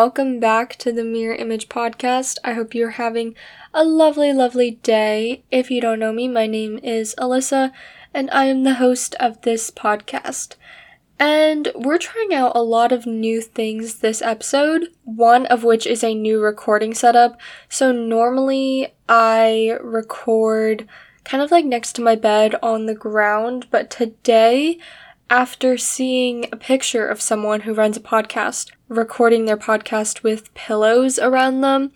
welcome back to the Mirror Image Podcast. I hope you're having a lovely, lovely day. If you don't know me, my name is Alyssa, and I am the host of this podcast. And we're trying out a lot of new things this episode, one of which is a new recording setup. So, normally I record kind of like next to my bed on the ground, but today after seeing a picture of someone who runs a podcast recording their podcast with pillows around them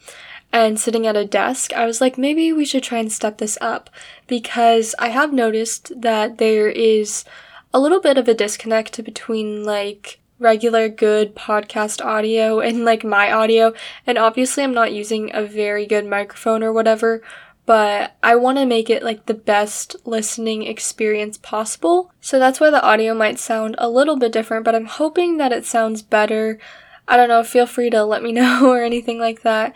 and sitting at a desk, I was like, maybe we should try and step this up because I have noticed that there is a little bit of a disconnect between like regular good podcast audio and like my audio. And obviously, I'm not using a very good microphone or whatever, but I want to make it like the best listening experience possible. So that's why the audio might sound a little bit different, but I'm hoping that it sounds better. I don't know, feel free to let me know or anything like that.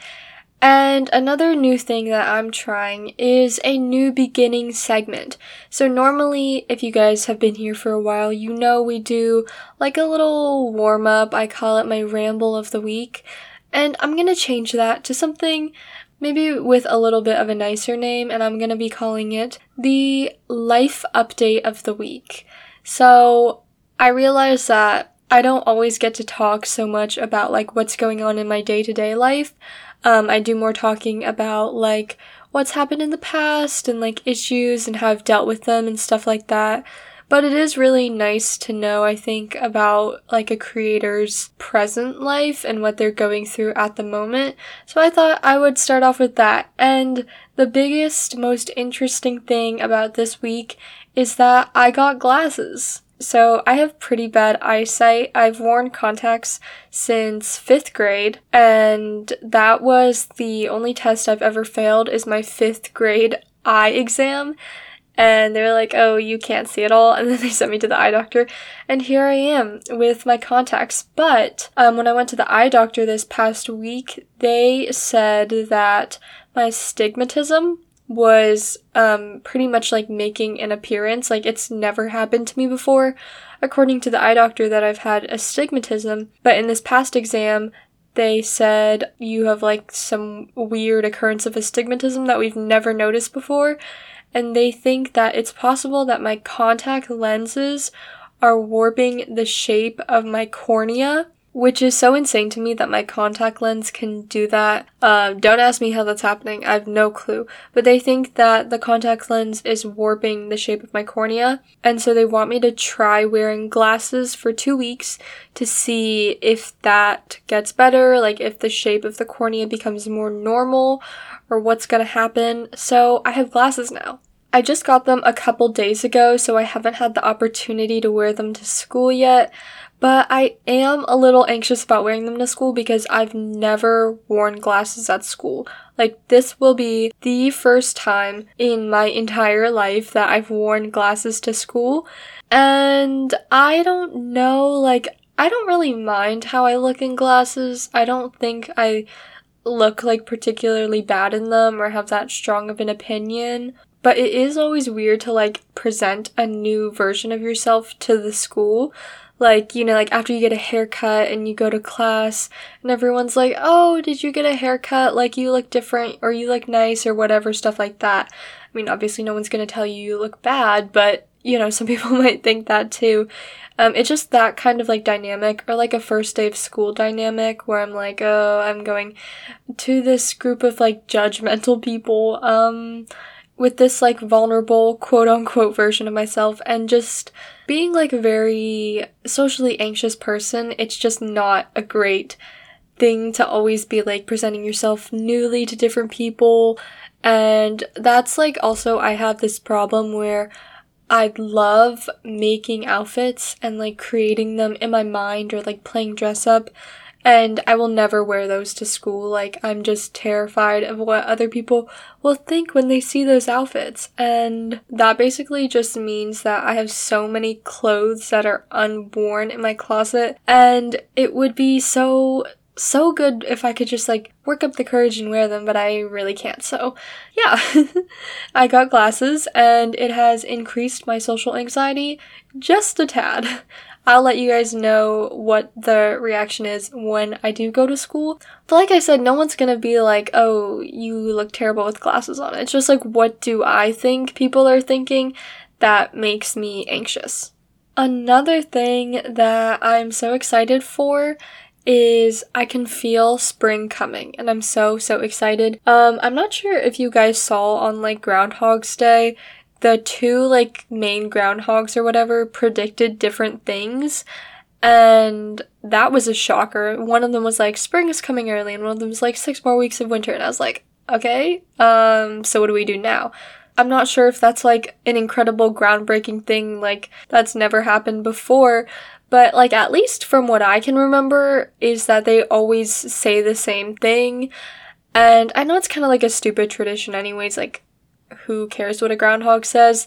And another new thing that I'm trying is a new beginning segment. So normally, if you guys have been here for a while, you know we do like a little warm up. I call it my ramble of the week. And I'm gonna change that to something maybe with a little bit of a nicer name, and I'm gonna be calling it the life update of the week. So I realize that I don't always get to talk so much about like what's going on in my day to day life. Um, I do more talking about like what's happened in the past and like issues and how I've dealt with them and stuff like that. But it is really nice to know, I think, about like a creator's present life and what they're going through at the moment. So I thought I would start off with that. And the biggest, most interesting thing about this week is that I got glasses. So I have pretty bad eyesight. I've worn contacts since 5th grade and that was the only test I've ever failed is my 5th grade eye exam and they were like, "Oh, you can't see at all." And then they sent me to the eye doctor, and here I am with my contacts. But um, when I went to the eye doctor this past week, they said that my stigmatism was um, pretty much like making an appearance. Like it's never happened to me before, according to the eye doctor, that I've had astigmatism. But in this past exam, they said you have like some weird occurrence of astigmatism that we've never noticed before and they think that it's possible that my contact lenses are warping the shape of my cornea, which is so insane to me that my contact lens can do that. Um, don't ask me how that's happening, I have no clue. But they think that the contact lens is warping the shape of my cornea, and so they want me to try wearing glasses for two weeks to see if that gets better, like if the shape of the cornea becomes more normal, or what's gonna happen. So I have glasses now. I just got them a couple days ago, so I haven't had the opportunity to wear them to school yet. But I am a little anxious about wearing them to school because I've never worn glasses at school. Like, this will be the first time in my entire life that I've worn glasses to school. And I don't know, like, I don't really mind how I look in glasses. I don't think I look like particularly bad in them or have that strong of an opinion. But it is always weird to like present a new version of yourself to the school. Like, you know, like after you get a haircut and you go to class and everyone's like, oh, did you get a haircut? Like, you look different or you look nice or whatever, stuff like that. I mean, obviously, no one's gonna tell you you look bad, but you know, some people might think that too. Um, it's just that kind of like dynamic, or like a first day of school dynamic where I'm like, oh, I'm going to this group of like judgmental people. Um, with this like vulnerable quote unquote version of myself and just being like a very socially anxious person, it's just not a great thing to always be like presenting yourself newly to different people. And that's like also, I have this problem where I love making outfits and like creating them in my mind or like playing dress up and I will never wear those to school. Like, I'm just terrified of what other people will think when they see those outfits. And that basically just means that I have so many clothes that are unworn in my closet. And it would be so so good if I could just like work up the courage and wear them, but I really can't. So, yeah, I got glasses and it has increased my social anxiety just a tad. I'll let you guys know what the reaction is when I do go to school. But like I said, no one's gonna be like, oh, you look terrible with glasses on. It's just like, what do I think people are thinking that makes me anxious? Another thing that I'm so excited for is I can feel spring coming and I'm so so excited. Um I'm not sure if you guys saw on like Groundhog's Day the two like main groundhogs or whatever predicted different things and that was a shocker. One of them was like spring is coming early and one of them was like 6 more weeks of winter and I was like, "Okay. Um so what do we do now?" I'm not sure if that's like an incredible groundbreaking thing like that's never happened before, but like at least from what I can remember is that they always say the same thing. And I know it's kind of like a stupid tradition anyways, like who cares what a groundhog says,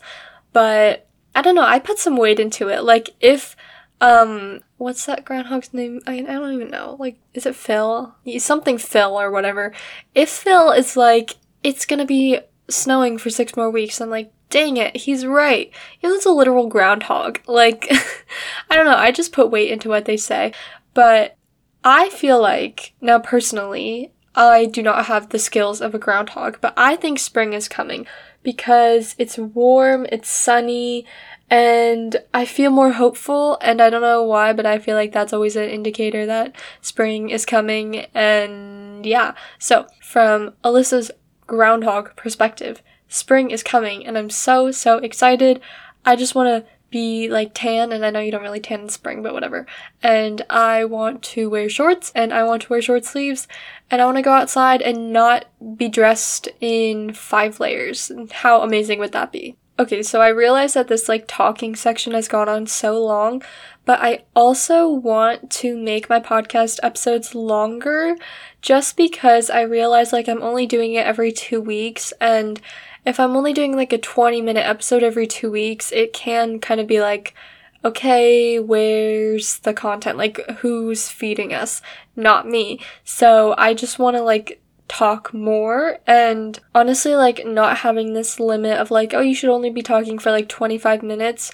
but I don't know, I put some weight into it. Like if um what's that groundhog's name? I, I don't even know. Like is it Phil? Something Phil or whatever. If Phil is like it's to be snowing for six more weeks. I'm like, dang it, he's right. He was a literal groundhog. Like, I don't know, I just put weight into what they say. But I feel like, now personally, I do not have the skills of a groundhog, but I think spring is coming because it's warm, it's sunny, and I feel more hopeful. And I don't know why, but I feel like that's always an indicator that spring is coming. And yeah, so from Alyssa's groundhog perspective. Spring is coming and I'm so, so excited. I just want to be like tan and I know you don't really tan in spring, but whatever. And I want to wear shorts and I want to wear short sleeves and I want to go outside and not be dressed in five layers. How amazing would that be? Okay, so I realize that this like talking section has gone on so long, but I also want to make my podcast episodes longer just because I realize like I'm only doing it every two weeks and if I'm only doing like a 20 minute episode every two weeks, it can kind of be like, okay, where's the content? Like, who's feeding us? Not me. So I just want to like talk more and honestly, like, not having this limit of like, oh, you should only be talking for like 25 minutes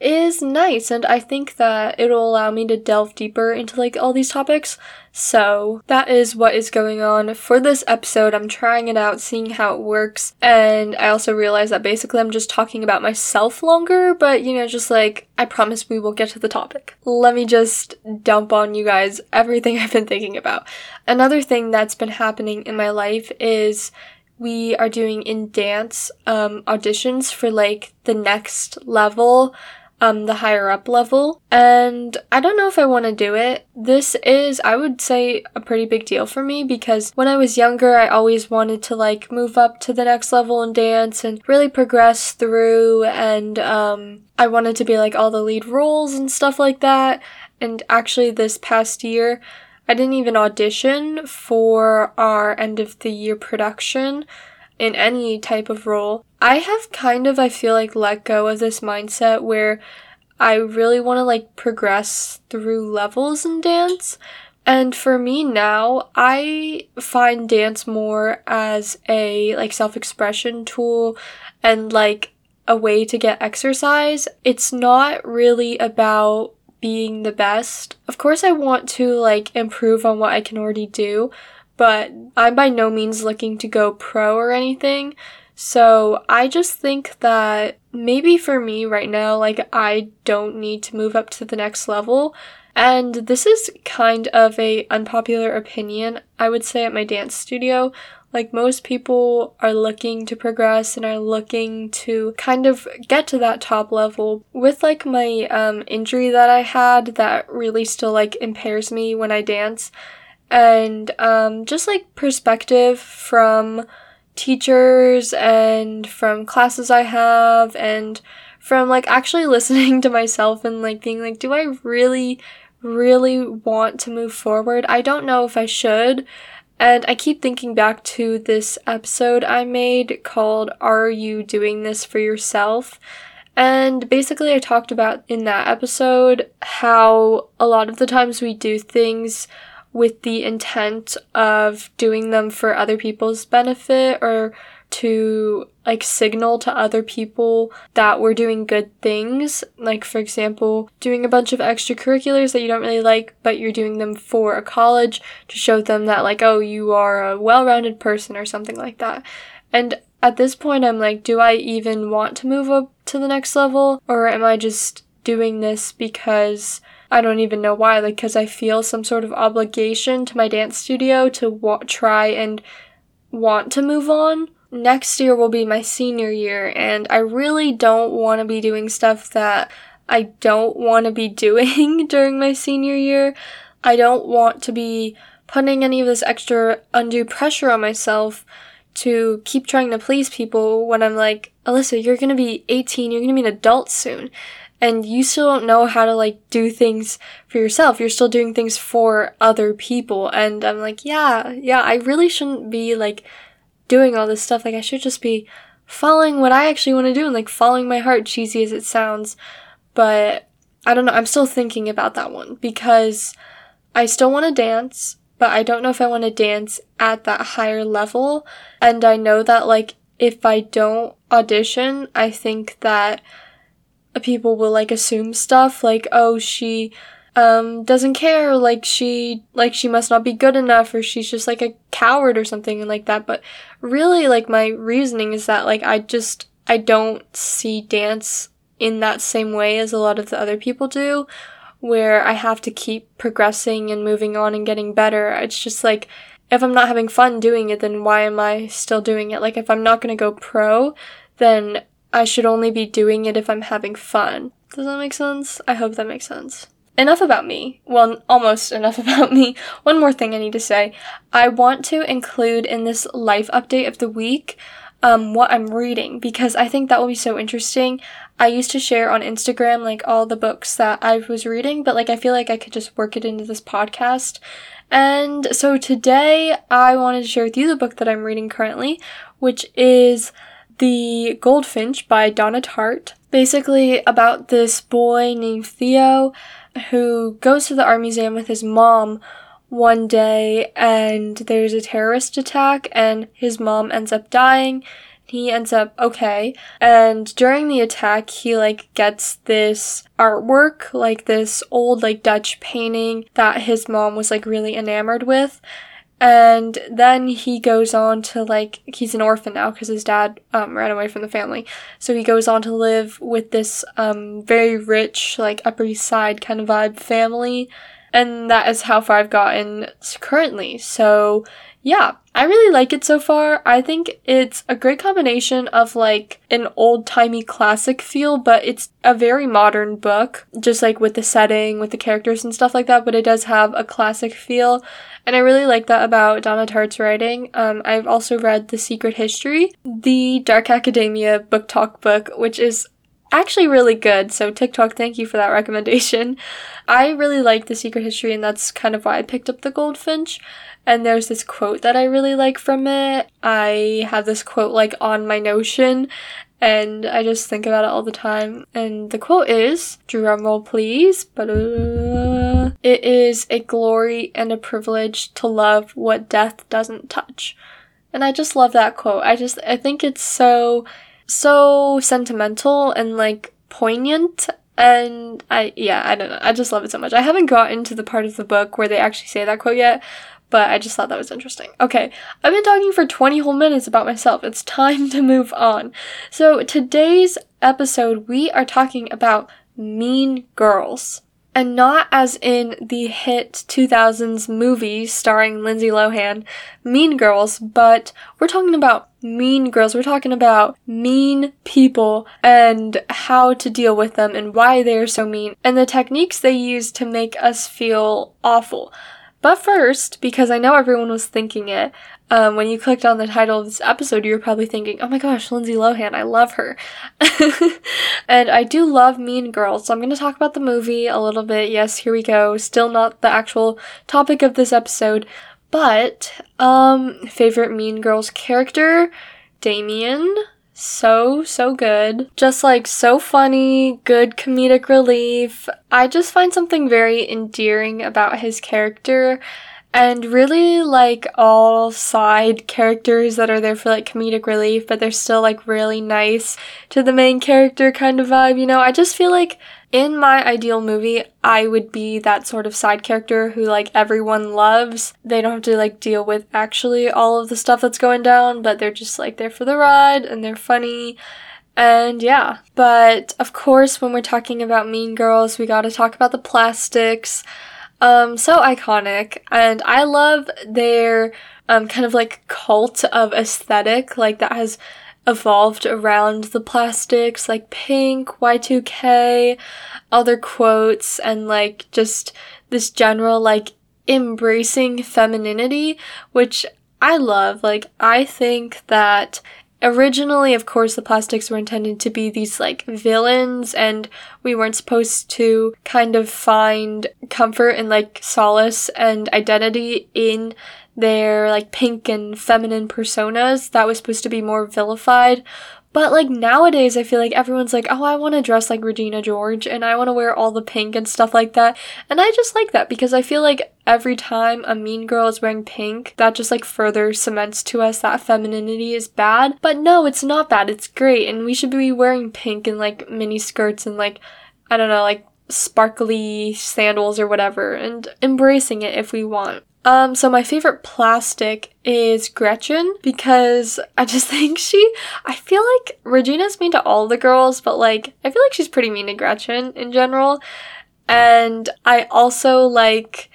is nice and I think that it'll allow me to delve deeper into like all these topics. So that is what is going on for this episode. I'm trying it out, seeing how it works, and I also realize that basically I'm just talking about myself longer, but you know, just like I promise we will get to the topic. Let me just dump on you guys everything I've been thinking about. Another thing that's been happening in my life is we are doing in dance um, auditions for like the next level um, the higher up level. And I don't know if I want to do it. This is, I would say, a pretty big deal for me because when I was younger, I always wanted to like move up to the next level and dance and really progress through. And um, I wanted to be like all the lead roles and stuff like that. And actually, this past year, I didn't even audition for our end of the year production in any type of role. I have kind of, I feel like, let go of this mindset where I really want to like progress through levels in dance. And for me now, I find dance more as a like self-expression tool and like a way to get exercise. It's not really about being the best. Of course I want to like improve on what I can already do, but I'm by no means looking to go pro or anything. So I just think that maybe for me right now, like I don't need to move up to the next level. And this is kind of a unpopular opinion, I would say, at my dance studio. Like most people are looking to progress and are looking to kind of get to that top level. With like my um, injury that I had that really still like impairs me when I dance, and um, just like perspective from teachers and from classes I have and from like actually listening to myself and like being like, do I really, really want to move forward? I don't know if I should. And I keep thinking back to this episode I made called Are You Doing This for Yourself? And basically, I talked about in that episode how a lot of the times we do things with the intent of doing them for other people's benefit or to like signal to other people that we're doing good things. Like, for example, doing a bunch of extracurriculars that you don't really like, but you're doing them for a college to show them that, like, oh, you are a well rounded person or something like that. And at this point, I'm like, do I even want to move up to the next level? Or am I just doing this because I don't even know why? Like, because I feel some sort of obligation to my dance studio to wa- try and want to move on? next year will be my senior year, and I really don't want to be doing stuff that I don't want to be doing during my senior year. I don't want to be putting any of this extra undue pressure on myself to keep trying to please people when I'm like, Alyssa, you're gonna be 18, you're gonna be an adult soon. And you still don't know how to like do things for yourself. You're still doing things for other people. And I'm like, yeah, yeah, I really shouldn't be like doing all this stuff. Like, I should just be following what I actually want to do and like following my heart, cheesy as it sounds. But I don't know. I'm still thinking about that one because I still want to dance, but I don't know if I want to dance at that higher level. And I know that, like, if I don't audition, I think that people will like assume stuff like, oh, she um, doesn't care, like she, like she must not be good enough, or she's just like a coward or something like that. But really, like my reasoning is that like I just, I don't see dance in that same way as a lot of the other people do, where I have to keep progressing and moving on and getting better. It's just like, if I'm not having fun doing it, then why am I still doing it? Like, if I'm not gonna go pro, then I should only be doing it if I'm having fun. Does that make sense? I hope that makes sense enough about me. Well, almost enough about me. One more thing I need to say. I want to include in this life update of the week um, what I'm reading because I think that will be so interesting. I used to share on Instagram like all the books that I was reading, but like I feel like I could just work it into this podcast. And so today I wanted to share with you the book that I'm reading currently, which is The Goldfinch by Donna Tartt. Basically about this boy named Theo who goes to the art museum with his mom one day and there's a terrorist attack and his mom ends up dying. He ends up okay. And during the attack he like gets this artwork like this old like dutch painting that his mom was like really enamored with and then he goes on to like he's an orphan now because his dad um, ran away from the family. So he goes on to live with this um, very rich like upper east side kind of vibe family and that is how far i've gotten currently so yeah, I really like it so far. I think it's a great combination of like an old timey classic feel, but it's a very modern book, just like with the setting, with the characters and stuff like that, but it does have a classic feel. And I really like that about Donna Tartt's writing. Um, I've also read The Secret History, the Dark Academia BookTok book, which is actually really good. So, TikTok, thank you for that recommendation. I really like The Secret History, and that's kind of why I picked up The Goldfinch. And there's this quote that I really like from it. I have this quote like on my Notion, and I just think about it all the time. And the quote is, drumroll please, but uh, it is a glory and a privilege to love what death doesn't touch. And I just love that quote. I just, I think it's so, so sentimental and like poignant and I, yeah, I don't know. I just love it so much. I haven't gotten to the part of the book where they actually say that quote yet, but I just thought that was interesting. Okay, I've been talking for 20 whole minutes about myself. It's time to move on. So, today's episode, we are talking about Mean Girls. And not as in the hit 2000s movie starring Lindsay Lohan, Mean Girls, but we're talking about mean girls. We're talking about mean people and how to deal with them and why they are so mean and the techniques they use to make us feel awful. But first, because I know everyone was thinking it, um, when you clicked on the title of this episode, you were probably thinking, oh my gosh, Lindsay Lohan, I love her. and I do love Mean Girls, so I'm going to talk about the movie a little bit. Yes, here we go. Still not the actual topic of this episode. But, um, favorite Mean Girls character, Damian so, so good. Just like so funny, good comedic relief. I just find something very endearing about his character. and really like all side characters that are there for like comedic relief, but they're still like really nice to the main character kind of vibe. You know, I just feel like in my ideal movie, I would be that sort of side character who like everyone loves. They don't have to like deal with actually all of the stuff that's going down, but they're just like there for the ride and they're funny. And yeah, but of course, when we're talking about Mean Girls, we gotta talk about the plastics. Um, so iconic, and I love their um, kind of like cult of aesthetic, like that has evolved around the plastics, like pink, Y2K, other quotes, and like just this general like embracing femininity, which I love. Like, I think that originally, of course, the plastics were intended to be these like villains, and we weren't supposed to kind of find comfort and like solace and identity in their like pink and feminine personas. That was supposed to be more vilified. But like nowadays, I feel like everyone's like, oh, I want to dress like Regina George and I want to wear all the pink and stuff like that. And I just like that because I feel like every time a mean girl is wearing pink, that just like further cements to us that femininity is bad. But no, it's not bad. It's great. And we should be wearing pink and like mini skirts and like, I don't know, like sparkly sandals or whatever and embracing it if we want. Um, so my favorite plastic is Gretchen because I just think she, I feel like Regina's mean to all the girls, but like, I feel like she's pretty mean to Gretchen in general. And I also like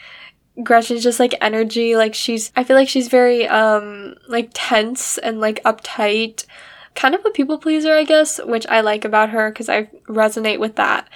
Gretchen's just like energy, like she's, I feel like she's very, um, like tense and like uptight, kind of a people pleaser, I guess, which I like about her because I resonate with that.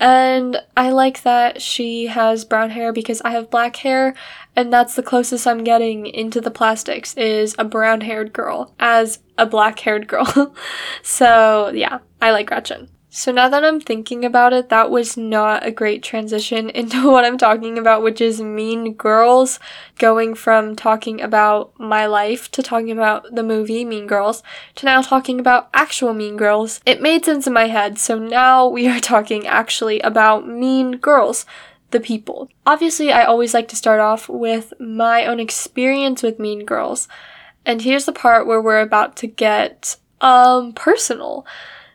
And I like that she has brown hair because I have black hair, and that's the closest I'm getting into the plastics is a brown haired girl as a black haired girl. so, yeah, I like Gretchen. So now that I'm thinking about it, that was not a great transition into what I'm talking about, which is Mean Girls, going from talking about my life to talking about the movie Mean Girls to now talking about actual Mean Girls. It made sense in my head, so now we are talking actually about Mean Girls, the people. Obviously, I always like to start off with my own experience with Mean Girls. And here's the part where we're about to get um personal.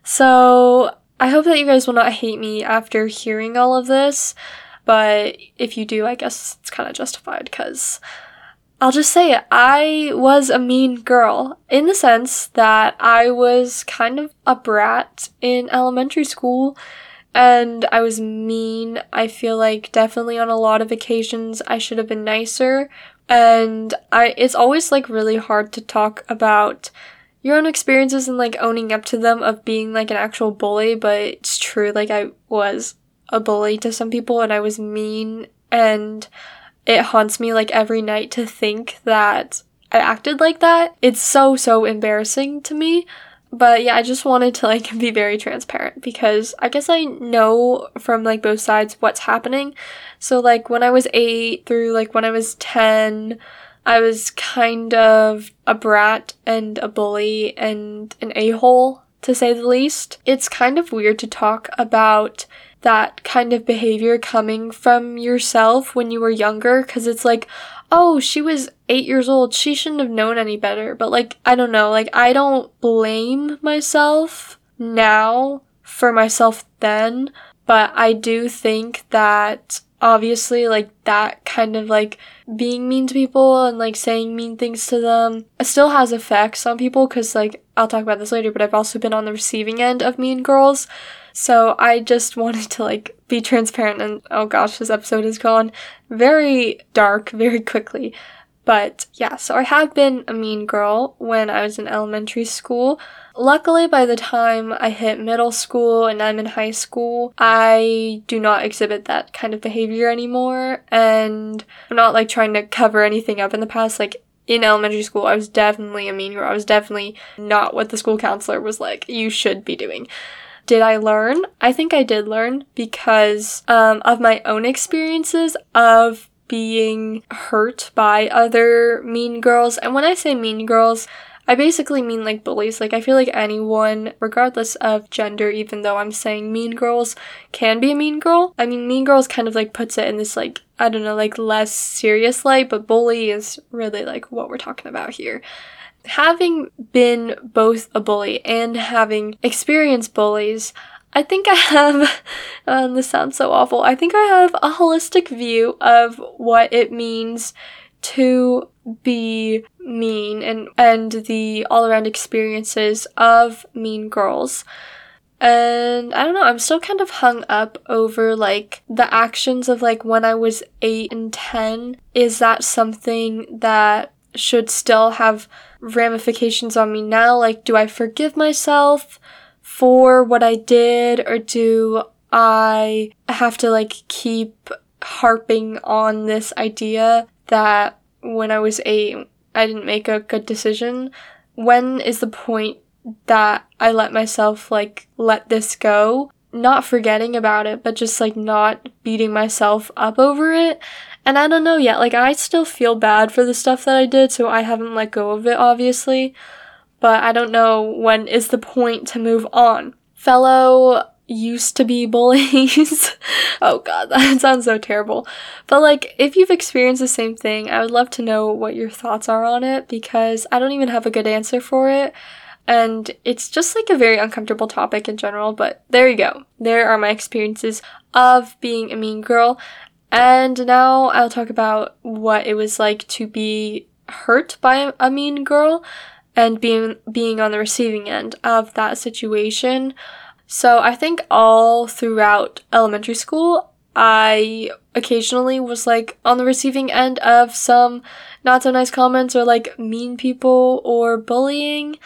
So, I hope that you guys will not hate me after hearing all of this, but if you do, I guess it's kind of justified because I'll just say it. I was a mean girl in the sense that I was kind of a brat in elementary school and I was mean. I feel like definitely on a lot of occasions I should have been nicer. And I it's always like really hard to talk about your own experiences and like owning up to them of being like an actual bully, but it's true. Like I was a bully to some people and I was mean and it haunts me like every night to think that I acted like that. It's so, so embarrassing to me. But yeah, I just wanted to like be very transparent because I guess I know from like both sides what's happening. So like when I was 8 through like when I was 10, I was kind of a brat and a bully and an a hole, to say the least. It's kind of weird to talk about that kind of behavior coming from yourself when you were younger because it's like, oh, she was eight years old. She shouldn't have known any better. But, like, I don't know. Like, I don't blame myself now for myself then, but I do think that obviously like that kind of like being mean to people and like saying mean things to them still has effects on people because like I'll talk about this later, but I've also been on the receiving end of mean girls. So I just wanted to like be transparent and oh gosh, this episode has gone very dark very quickly. But yeah, so I have been a mean girl when I was in elementary school. Luckily, by the time I hit middle school and I'm in high school, I do not exhibit that kind of behavior anymore. And I'm not like trying to cover anything up in the past. Like in elementary school, I was definitely a mean girl. I was definitely not what the school counselor was like, you should be doing. Did I learn? I think I did learn because um, of my own experiences of being hurt by other mean girls. And when I say mean girls, I basically mean like bullies. Like, I feel like anyone, regardless of gender, even though I'm saying mean girls, can be a mean girl. I mean, mean girls kind of like puts it in this like, I don't know, like less serious light, but bully is really like what we're talking about here. Having been both a bully and having experienced bullies, I think I have, um, this sounds so awful, I think I have a holistic view of what it means to be mean and and the all around experiences of mean girls. And I don't know, I'm still kind of hung up over like the actions of like when I was 8 and 10. Is that something that should still have ramifications on me now? Like, do I forgive myself for what I did, or do I have to like keep harping on this idea that when I was eight, I didn't make a good decision. When is the point that I let myself like let this go? Not forgetting about it, but just like not beating myself up over it. And I don't know yet. Like, I still feel bad for the stuff that I did, so I haven't let go of it, obviously. But I don't know when is the point to move on. Fellow used to be bullies. oh god, that sounds so terrible. But like if you've experienced the same thing, I would love to know what your thoughts are on it because I don't even have a good answer for it. And it's just like a very uncomfortable topic in general, but there you go. There are my experiences of being a mean girl. And now I'll talk about what it was like to be hurt by a mean girl and being being on the receiving end of that situation. So I think all throughout elementary school, I occasionally was like on the receiving end of some not so nice comments or like mean people or bullying.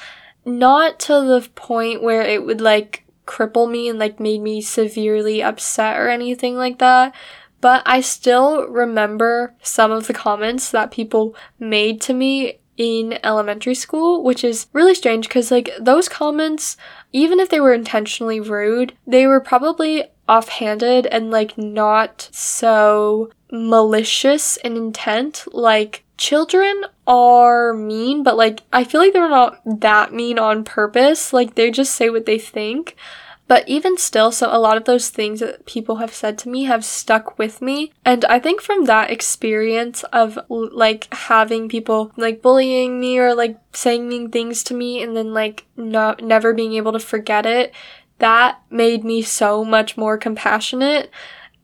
Not to the point where it would like cripple me and like made me severely upset or anything like that. But I still remember some of the comments that people made to me in elementary school, which is really strange because, like, those comments, even if they were intentionally rude, they were probably offhanded and, like, not so malicious in intent. Like, children are mean, but, like, I feel like they're not that mean on purpose. Like, they just say what they think. But even still, so a lot of those things that people have said to me have stuck with me. And I think from that experience of like having people like bullying me or like saying mean things to me and then like not never being able to forget it, that made me so much more compassionate.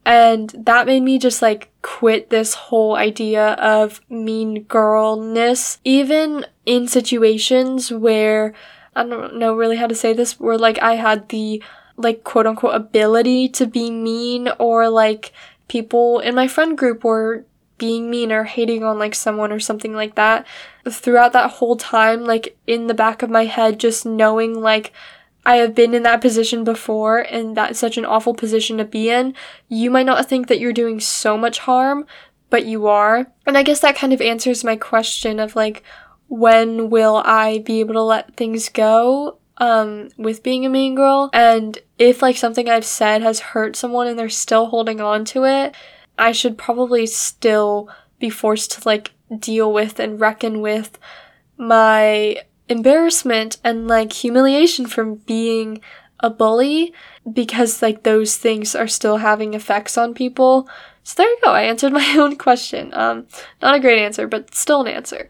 And that made me just like quit this whole idea of mean girlness, even in situations where I don't know really how to say this, where like I had the like quote unquote ability to be mean or like people in my friend group were being mean or hating on like someone or something like that. Throughout that whole time, like in the back of my head, just knowing like I have been in that position before and that's such an awful position to be in, you might not think that you're doing so much harm, but you are. And I guess that kind of answers my question of like, when will I be able to let things go um with being a mean girl and if like something I've said has hurt someone and they're still holding on to it, I should probably still be forced to like deal with and reckon with my embarrassment and like humiliation from being a bully because like those things are still having effects on people. So there you go. I answered my own question. Um not a great answer, but still an answer.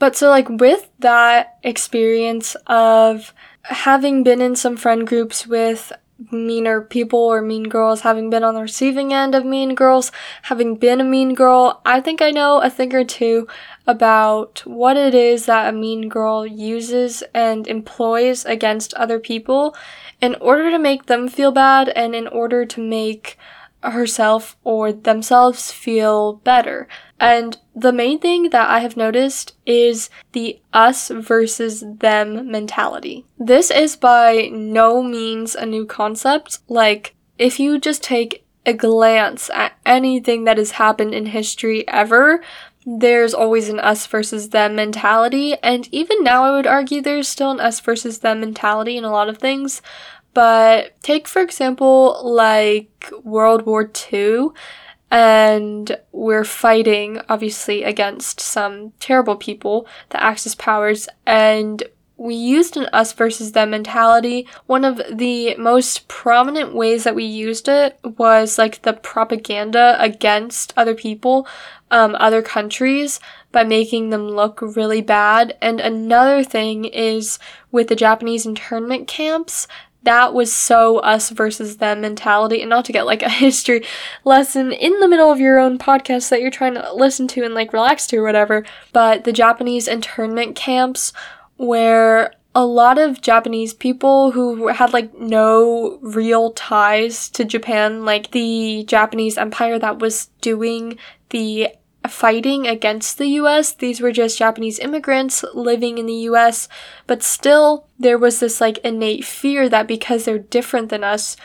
But so, like, with that experience of having been in some friend groups with meaner people or mean girls, having been on the receiving end of mean girls, having been a mean girl, I think I know a thing or two about what it is that a mean girl uses and employs against other people in order to make them feel bad and in order to make herself or themselves feel better. And the main thing that I have noticed is the us versus them mentality. This is by no means a new concept. Like, if you just take a glance at anything that has happened in history ever, there's always an us versus them mentality. And even now, I would argue there's still an us versus them mentality in a lot of things. But take, for example, like World War II and we're fighting obviously against some terrible people, the Axis powers, and we used an us versus them mentality. One of the most prominent ways that we used it was like the propaganda against other people, um, other countries, by making them look really bad. And another thing is with the Japanese internment camps, that was so us versus them mentality and not to get like a history lesson in the middle of your own podcast that you're trying to listen to and like relax to or whatever but the japanese internment camps where a lot of Japanese people who had like no real ties to Japan, like the Japanese empire that was doing the fighting against the US. These were just Japanese immigrants living in the US, but still there was this like innate fear that because they're different than us,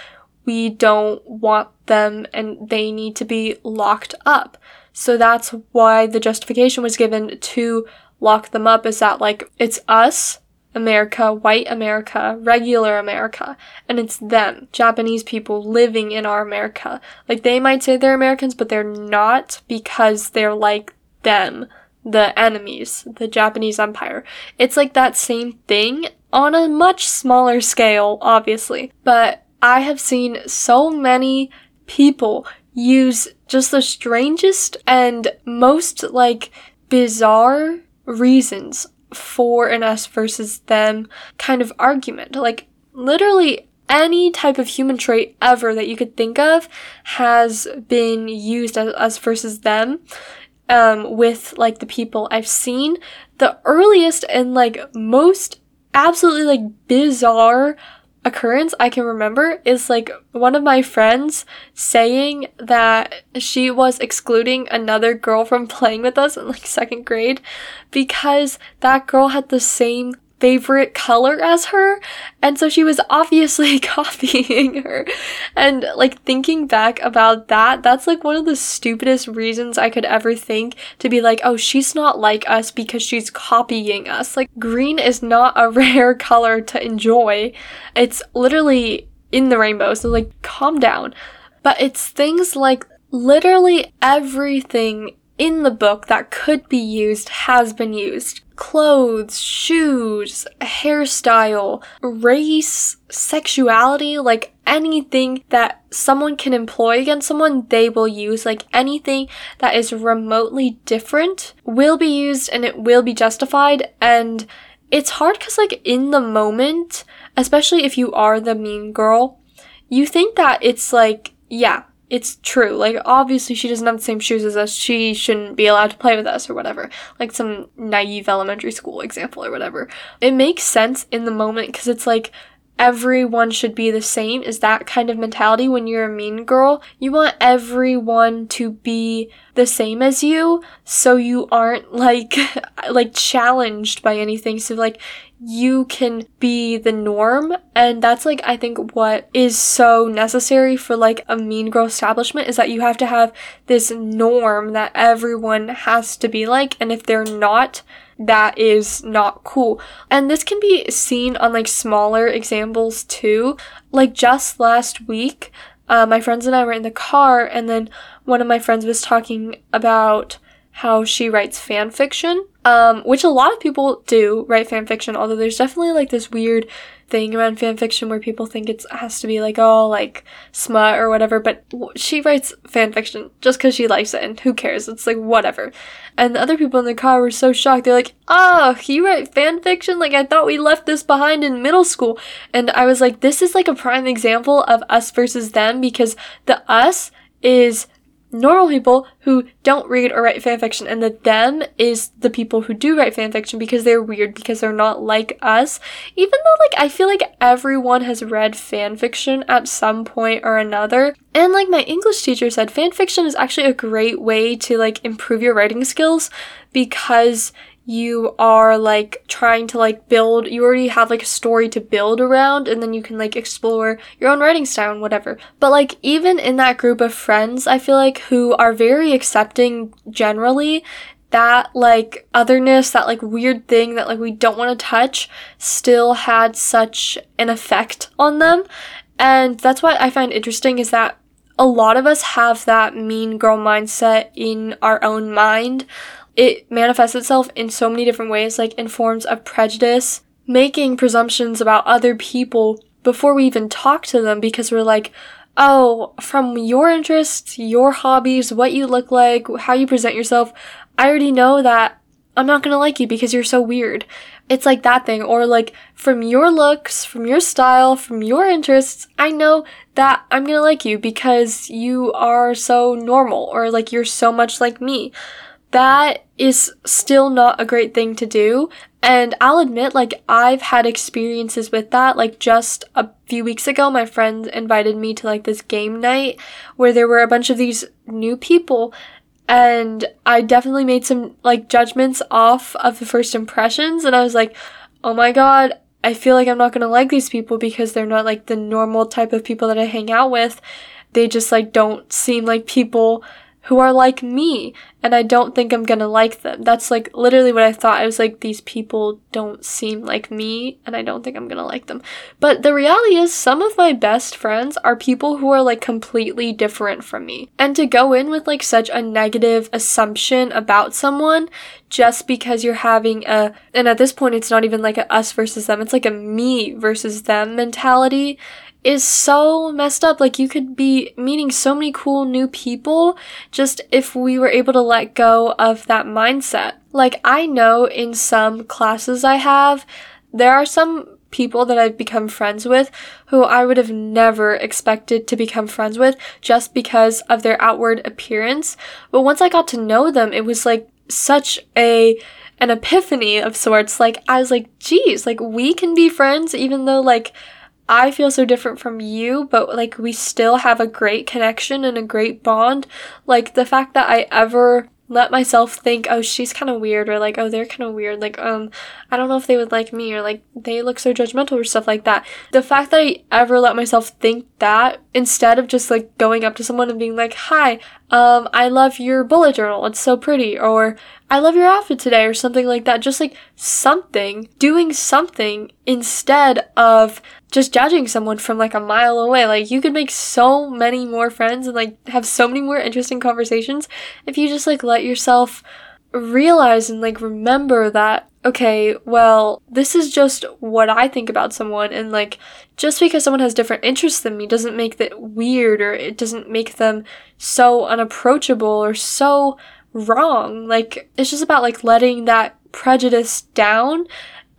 we don't want them and they need to be locked up. So that's why the justification was given to lock them up is that like it's us, America, white America, regular America, and it's them, Japanese people living in our America. Like they might say they're Americans, but they're not because they're like them, the enemies, the Japanese Empire. It's like that same thing on a much smaller scale, obviously. But I have seen so many people use just the strangest and most like bizarre reasons for an us versus them kind of argument. Like, literally any type of human trait ever that you could think of has been used as us versus them um, with like the people I've seen. The earliest and like most absolutely like bizarre occurrence I can remember is like one of my friends saying that she was excluding another girl from playing with us in like second grade because that girl had the same favorite color as her. And so she was obviously copying her. And like thinking back about that that's like one of the stupidest reasons i could ever think to be like oh she's not like us because she's copying us. Like green is not a rare color to enjoy. It's literally in the rainbow. So like calm down. But it's things like literally everything in the book that could be used has been used. Clothes, shoes, hairstyle, race, sexuality, like anything that someone can employ against someone, they will use. Like anything that is remotely different will be used and it will be justified. And it's hard because, like, in the moment, especially if you are the mean girl, you think that it's like, yeah, it's true. Like, obviously, she doesn't have the same shoes as us. She shouldn't be allowed to play with us or whatever. Like, some naive elementary school example or whatever. It makes sense in the moment because it's like, everyone should be the same is that kind of mentality when you're a mean girl. You want everyone to be the same as you so you aren't like like challenged by anything. So like you can be the norm and that's like I think what is so necessary for like a mean girl establishment is that you have to have this norm that everyone has to be like and if they're not that is not cool. And this can be seen on like smaller examples too. Like just last week, uh, my friends and I were in the car, and then one of my friends was talking about how she writes fan fiction, um, which a lot of people do write fan fiction, although there's definitely like this weird thing around fan fiction where people think it has to be like oh like smut or whatever but she writes fan fiction just because she likes it and who cares? It's like whatever. And the other people in the car were so shocked. They're like oh you write fan fiction? Like i thought we left this behind in middle school. And i was like this is like a prime example of us versus them because the us is normal people who don't read or write fanfiction, and the them is the people who do write fanfiction because they're weird because they're not like us. Even though, like, I feel like everyone has read fanfiction at some point or another. And, like, my English teacher said, fanfiction is actually a great way to, like, improve your writing skills because you are like trying to like build you already have like a story to build around and then you can like explore your own writing style and whatever but like even in that group of friends i feel like who are very accepting generally that like otherness that like weird thing that like we don't want to touch still had such an effect on them and that's what i find interesting is that a lot of us have that mean girl mindset in our own mind. It manifests itself in so many different ways, like in forms of prejudice, making presumptions about other people before we even talk to them because we're like, oh, from your interests, your hobbies, what you look like, how you present yourself, I already know that I'm not gonna like you because you're so weird. It's like that thing. Or like from your looks, from your style, from your interests, I know that I'm gonna like you because you are so normal or like you're so much like me. That is still not a great thing to do. And I'll admit, like, I've had experiences with that. Like, just a few weeks ago, my friend invited me to like this game night where there were a bunch of these new people and I definitely made some like judgments off of the first impressions and I was like, "Oh my god, I feel like I'm not to like these people because they're not like the normal type of people that I hang out with. They just like don't seem like people who are like me and I don't think I'm gonna like them. That's like literally what I thought. I was like, these people don't seem like me and I don't think I'm gonna like them. But the reality is, some of my best friends are people who are like completely different from me. And to go in with like such a negative assumption about someone just because you're having a, and at this point, it's not even like a us versus them, it's like a me versus them mentality is so messed up. Like you could be meeting so many cool new people just if we were able to let go of that mindset. Like I know in some classes I have, there are some people that I've become friends with who I would have never expected to become friends with just because of their outward appearance. But once I got to know them, it was like such a an epiphany of sorts. Like I was like, geez, like we can be friends even though like I feel so different from you, but like we still have a great connection and a great bond. Like the fact that I ever let myself think, oh, she's kind of weird, or like, oh, they're kind of weird. Like, um, I don't know if they would like me, or like, they look so judgmental, or stuff like that. The fact that I ever let myself think that instead of just like going up to someone and being like, hi, um, I love your bullet journal. It's so pretty. Or I love your outfit today, or something like that. Just like something, doing something instead of just judging someone from like a mile away. Like you could make so many more friends and like have so many more interesting conversations if you just like let yourself realize and like remember that okay, well, this is just what I think about someone and like just because someone has different interests than me doesn't make that weird or it doesn't make them so unapproachable or so wrong. Like it's just about like letting that prejudice down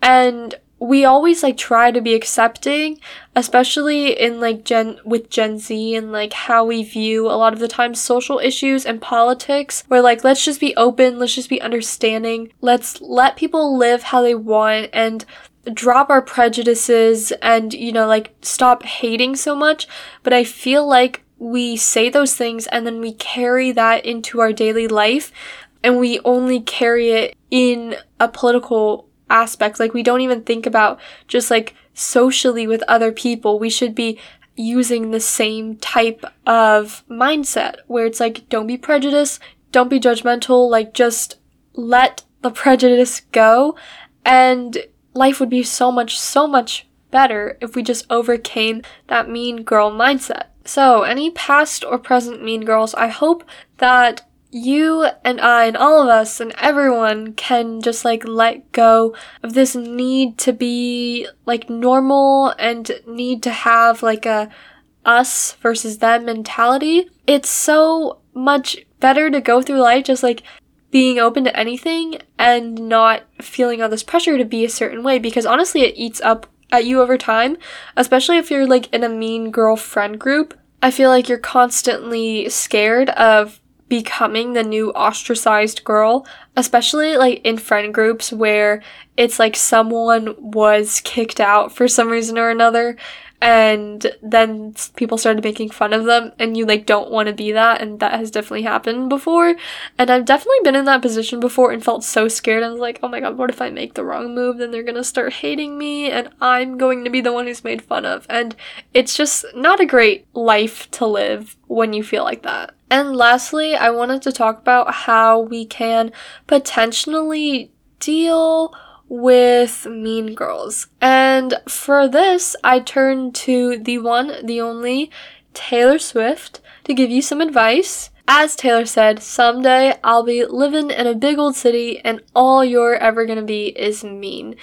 and we always like try to be accepting, especially in like Gen with Gen Z and like how we view a lot of the time social issues and politics. Where like let's just be open, let's just be understanding, let's let people live how they want and drop our prejudices and you know like stop hating so much. But I feel like we say those things and then we carry that into our daily life and we only carry it in a political aspect. Like we don't even think about just like socially with other people. We should be using the same type of mindset where it's like don't be prejudiced, don't be judgmental, like just let the prejudice go and life would be so much so much better if we just overcame that mean girl mindset. So, any past or present mean girls, I hope that you and I and all of us and everyone can just like let go of this need to be like normal and need to have like a us versus them mentality. It's so much better to go through life just like being open to anything and not feeling all this pressure to be a certain way because honestly it eats up at you over time, especially if you're like in a mean girl friend group. I feel like you're constantly scared of becoming the new ostracized girl, especially like in friend groups where it's like someone was kicked out for some reason or another and then people started making fun of them and you like don't want to be that and that has definitely happened before. And i've definitely been in that position before and felt so scared. I was like oh my god what if i make the wrong move? Then they're gonna start hating me and i'm going to be the one who's made fun of. And it's just not a great life to live when you feel like that. And lastly i wanted to talk about how we can potentially deal with Mean Girls. And for this, I turned to the one, the only Taylor Swift to give you some advice. As Taylor said, someday I'll be living in a big old city and all you're ever gonna be is mean.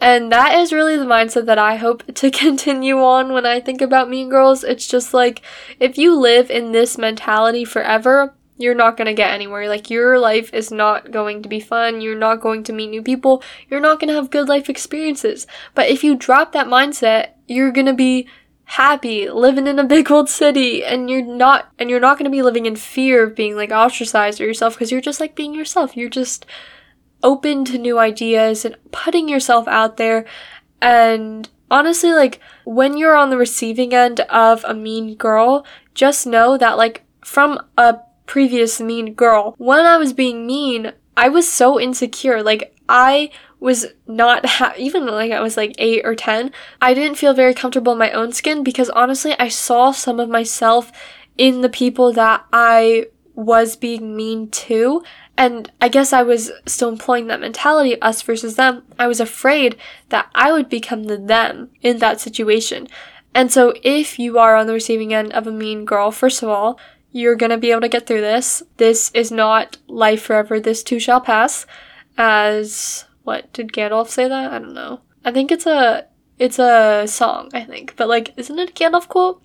And that is really the mindset that I hope to continue on when I think about Mean Girls. It's just like, if you live in this mentality forever, you're not going to get anywhere. Like, your life is not going to be fun. You're not going to meet new people. You're not going to have good life experiences. But if you drop that mindset, you're going to be happy living in a big old city and you're not and you're not going to be living in fear of being like ostracized or yourself because you're just like being yourself you're just open to new ideas and putting yourself out there and honestly like when you're on the receiving end of a mean girl just know that like from a previous mean girl when i was being mean i was so insecure like i was not ha- even like I was like 8 or 10, I didn't feel very comfortable in my own skin because honestly, I saw some of myself in the people that I was being mean to. And I guess I was still employing that mentality, us versus them. I was afraid that I would become the them in that situation. And so if you are on the receiving end of a mean girl, first of all, you're gonna be able to get through this. This is not life forever. This too shall pass. As what did Gandalf say that? I don't know. I think it's a it's a song, I think. But like, isn't it a Gandalf quote?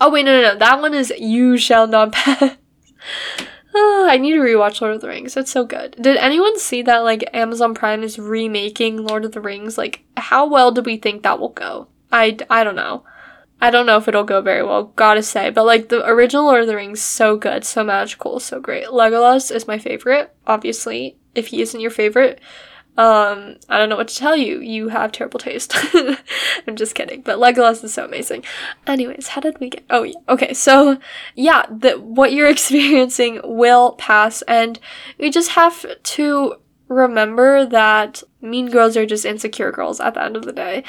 Oh wait, no, no, no. That one is "You shall not pass." oh, I need to rewatch Lord of the Rings. It's so good. Did anyone see that like Amazon Prime is remaking Lord of the Rings? Like, how well do we think that will go? I I don't know. I don't know if it'll go very well, gotta say, but like the original Lord of the Rings, so good, so magical, so great. Legolas is my favorite, obviously. If he isn't your favorite, um, I don't know what to tell you. You have terrible taste. I'm just kidding. But Legolas is so amazing. Anyways, how did we get? Oh yeah. Okay. So yeah, that what you're experiencing will pass, and we just have to remember that mean girls are just insecure girls at the end of the day.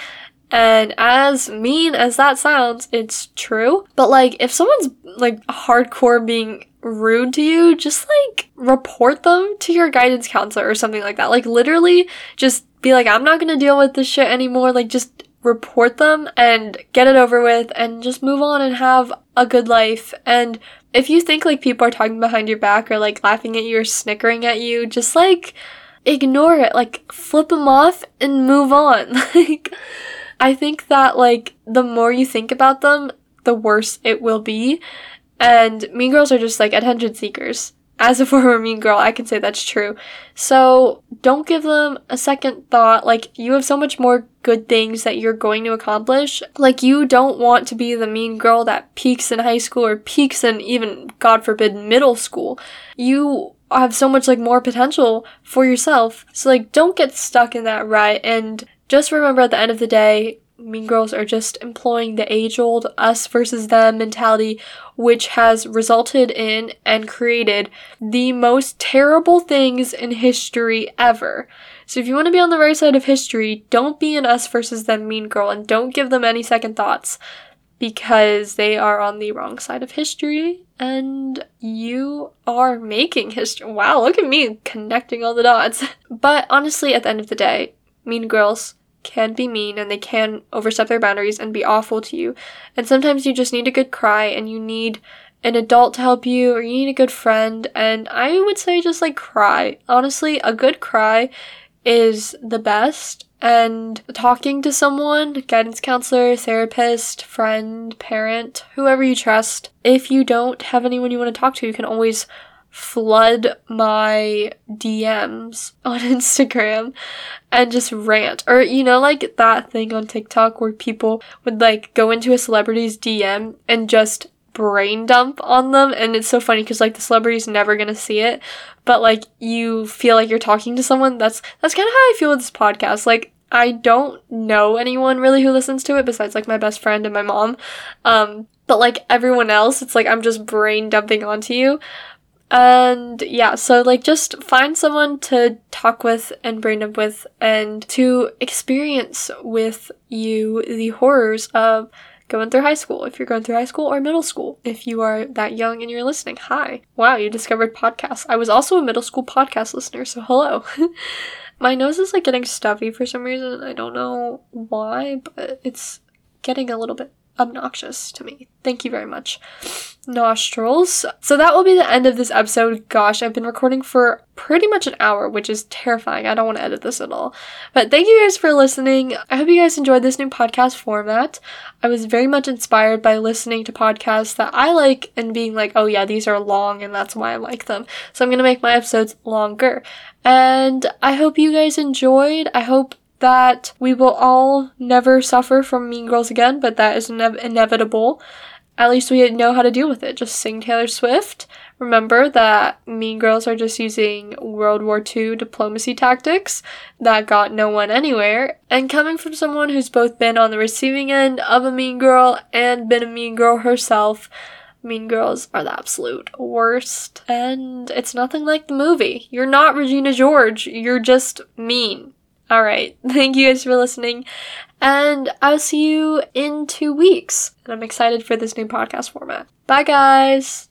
And as mean as that sounds, it's true. But like, if someone's like hardcore being rude to you, just like report them to your guidance counselor or something like that. Like literally just be like, I'm not gonna deal with this shit anymore. Like just report them and get it over with and just move on and have a good life. And if you think like people are talking behind your back or like laughing at you or snickering at you, just like ignore it. Like flip them off and move on. like I think that like the more you think about them, the worse it will be. And mean girls are just like attention seekers. As a former mean girl, I can say that's true. So don't give them a second thought. Like, you have so much more good things that you're going to accomplish. Like, you don't want to be the mean girl that peaks in high school or peaks in even, God forbid, middle school. You have so much like more potential for yourself. So like don't get stuck in that rut and just remember at the end of the day, Mean Girls are just employing the age old us versus them mentality, which has resulted in and created the most terrible things in history ever. So if you want to be on the right side of history, don't be an us versus them mean girl and don't give them any second thoughts because they are on the wrong side of history and you are making history. Wow, look at me connecting all the dots. But honestly, at the end of the day, Mean Girls can be mean and they can overstep their boundaries and be awful to you. And sometimes you just need a good cry and you need an adult to help you or you need a good friend. And I would say just like cry. Honestly, a good cry is the best. And talking to someone, guidance counselor, therapist, friend, parent, whoever you trust, if you don't have anyone you want to talk to, you can always flood my DMs on Instagram and just rant. Or, you know, like that thing on TikTok where people would like go into a celebrity's DM and just brain dump on them. And it's so funny because like the celebrity's never gonna see it, but like you feel like you're talking to someone. That's, that's kind of how I feel with this podcast. Like, I don't know anyone really who listens to it besides like my best friend and my mom. Um, but like everyone else, it's like I'm just brain dumping onto you. And yeah, so like just find someone to talk with and brain up with and to experience with you the horrors of going through high school if you're going through high school or middle school if you are that young and you're listening. Hi. Wow you discovered podcasts. I was also a middle school podcast listener so hello. My nose is like getting stuffy for some reason. I don't know why but it's getting a little bit obnoxious to me. Thank you very much. Nostrils. So that will be the end of this episode. Gosh, I've been recording for pretty much an hour, which is terrifying. I don't want to edit this at all. But thank you guys for listening. I hope you guys enjoyed this new podcast format. I was very much inspired by listening to podcasts that I like and being like, oh yeah, these are long and that's why I like them. So I'm going to make my episodes longer. And I hope you guys enjoyed. I hope that we will all never suffer from Mean Girls again, but that is ine- inevitable. At least we know how to deal with it. Just sing Taylor Swift. Remember that Mean Girls are just using World War II diplomacy tactics that got no one anywhere. And coming from someone who's both been on the receiving end of a mean girl and been a mean girl herself, Mean Girls are the absolute worst. And it's nothing like the movie. You're not Regina George, you're just mean. All right. Thank you guys for listening. And I'll see you in two weeks. And I'm excited for this new podcast format. Bye, guys.